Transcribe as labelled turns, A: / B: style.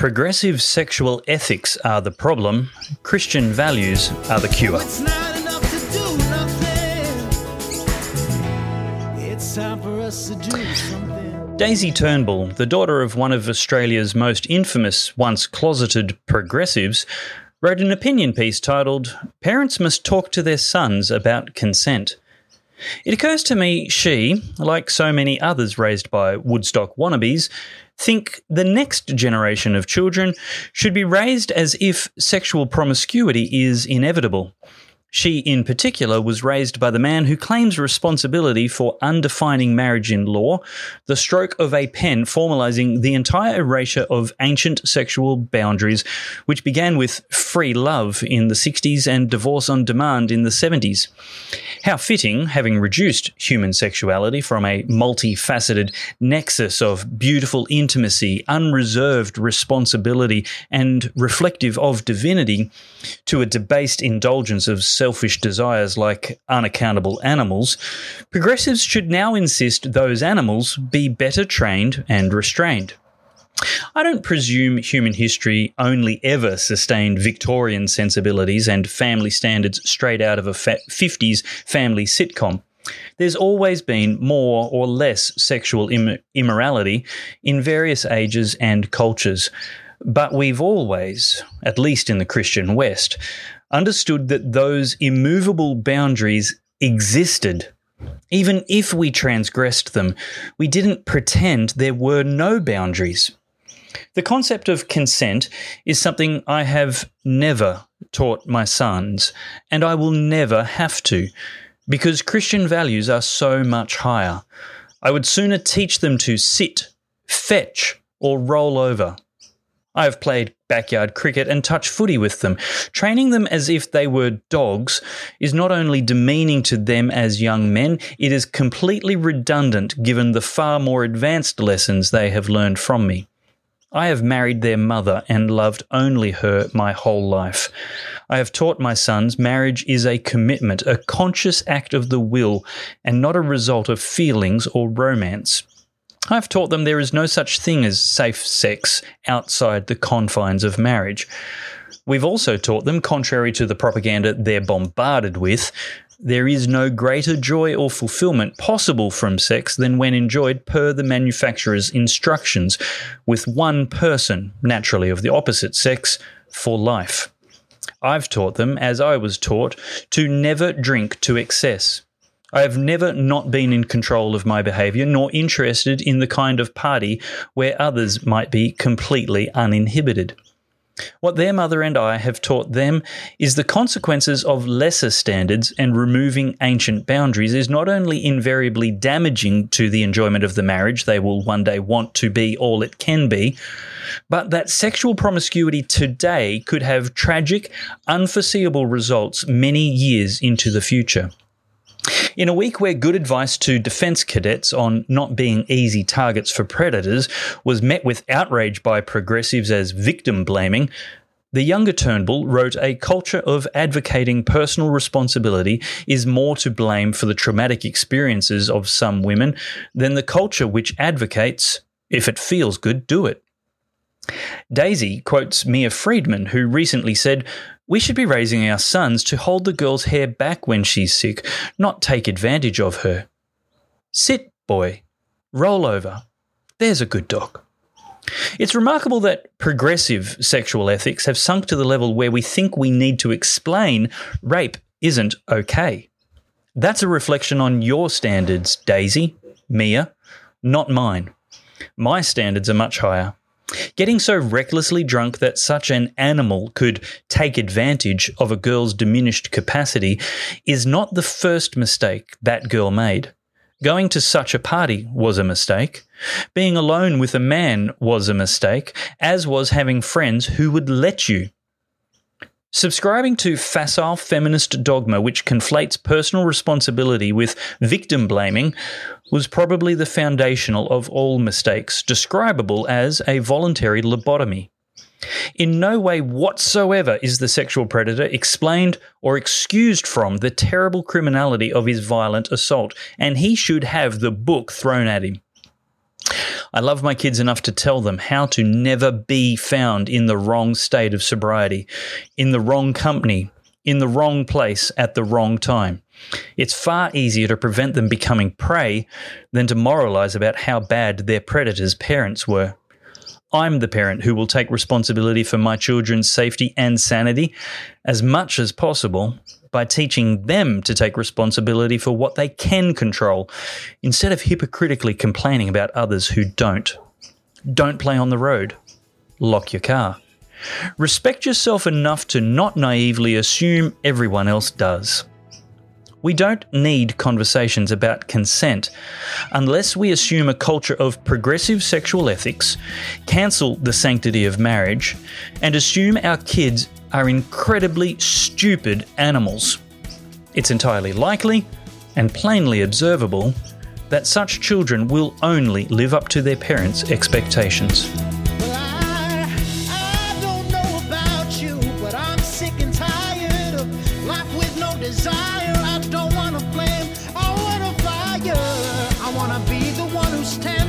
A: Progressive sexual ethics are the problem, Christian values are the cure.
B: It's not enough to do nothing. It's time for us to do something.
A: Daisy Turnbull, the daughter of one of Australia's most infamous, once closeted progressives, wrote an opinion piece titled Parents Must Talk to Their Sons About Consent. It occurs to me she, like so many others raised by Woodstock wannabes, think the next generation of children should be raised as if sexual promiscuity is inevitable. She, in particular, was raised by the man who claims responsibility for undefining marriage in law, the stroke of a pen formalizing the entire erasure of ancient sexual boundaries, which began with free love in the 60s and divorce on demand in the 70s. How fitting, having reduced human sexuality from a multifaceted nexus of beautiful intimacy, unreserved responsibility, and reflective of divinity, to a debased indulgence of selfish desires like unaccountable animals, progressives should now insist those animals be better trained and restrained. I don't presume human history only ever sustained Victorian sensibilities and family standards straight out of a fa- 50s family sitcom. There's always been more or less sexual Im- immorality in various ages and cultures. But we've always, at least in the Christian West, understood that those immovable boundaries existed. Even if we transgressed them, we didn't pretend there were no boundaries. The concept of consent is something I have never taught my sons, and I will never have to, because Christian values are so much higher. I would sooner teach them to sit, fetch, or roll over. I have played backyard cricket and touch footy with them. Training them as if they were dogs is not only demeaning to them as young men, it is completely redundant given the far more advanced lessons they have learned from me. I have married their mother and loved only her my whole life. I have taught my sons marriage is a commitment, a conscious act of the will, and not a result of feelings or romance. I've taught them there is no such thing as safe sex outside the confines of marriage. We've also taught them, contrary to the propaganda they're bombarded with, there is no greater joy or fulfillment possible from sex than when enjoyed per the manufacturer's instructions, with one person, naturally of the opposite sex, for life. I've taught them, as I was taught, to never drink to excess. I have never not been in control of my behavior, nor interested in the kind of party where others might be completely uninhibited. What their mother and I have taught them is the consequences of lesser standards and removing ancient boundaries is not only invariably damaging to the enjoyment of the marriage they will one day want to be all it can be, but that sexual promiscuity today could have tragic, unforeseeable results many years into the future. In a week where good advice to defence cadets on not being easy targets for predators was met with outrage by progressives as victim blaming, the younger Turnbull wrote a culture of advocating personal responsibility is more to blame for the traumatic experiences of some women than the culture which advocates, if it feels good, do it. Daisy quotes Mia Freedman, who recently said, We should be raising our sons to hold the girl's hair back when she's sick, not take advantage of her. Sit, boy. Roll over. There's a good dog. It's remarkable that progressive sexual ethics have sunk to the level where we think we need to explain rape isn't okay. That's a reflection on your standards, Daisy, Mia, not mine. My standards are much higher. Getting so recklessly drunk that such an animal could take advantage of a girl's diminished capacity is not the first mistake that girl made. Going to such a party was a mistake. Being alone with a man was a mistake, as was having friends who would let you. Subscribing to facile feminist dogma which conflates personal responsibility with victim blaming was probably the foundational of all mistakes, describable as a voluntary lobotomy. In no way whatsoever is the sexual predator explained or excused from the terrible criminality of his violent assault, and he should have the book thrown at him. I love my kids enough to tell them how to never be found in the wrong state of sobriety, in the wrong company, in the wrong place at the wrong time. It's far easier to prevent them becoming prey than to moralize about how bad their predators' parents were. I'm the parent who will take responsibility for my children's safety and sanity as much as possible by teaching them to take responsibility for what they can control instead of hypocritically complaining about others who don't. Don't play on the road. Lock your car. Respect yourself enough to not naively assume everyone else does. We don't need conversations about consent unless we assume a culture of progressive sexual ethics, cancel the sanctity of marriage, and assume our kids are incredibly stupid animals. It's entirely likely and plainly observable that such children will only live up to their parents' expectations. Just take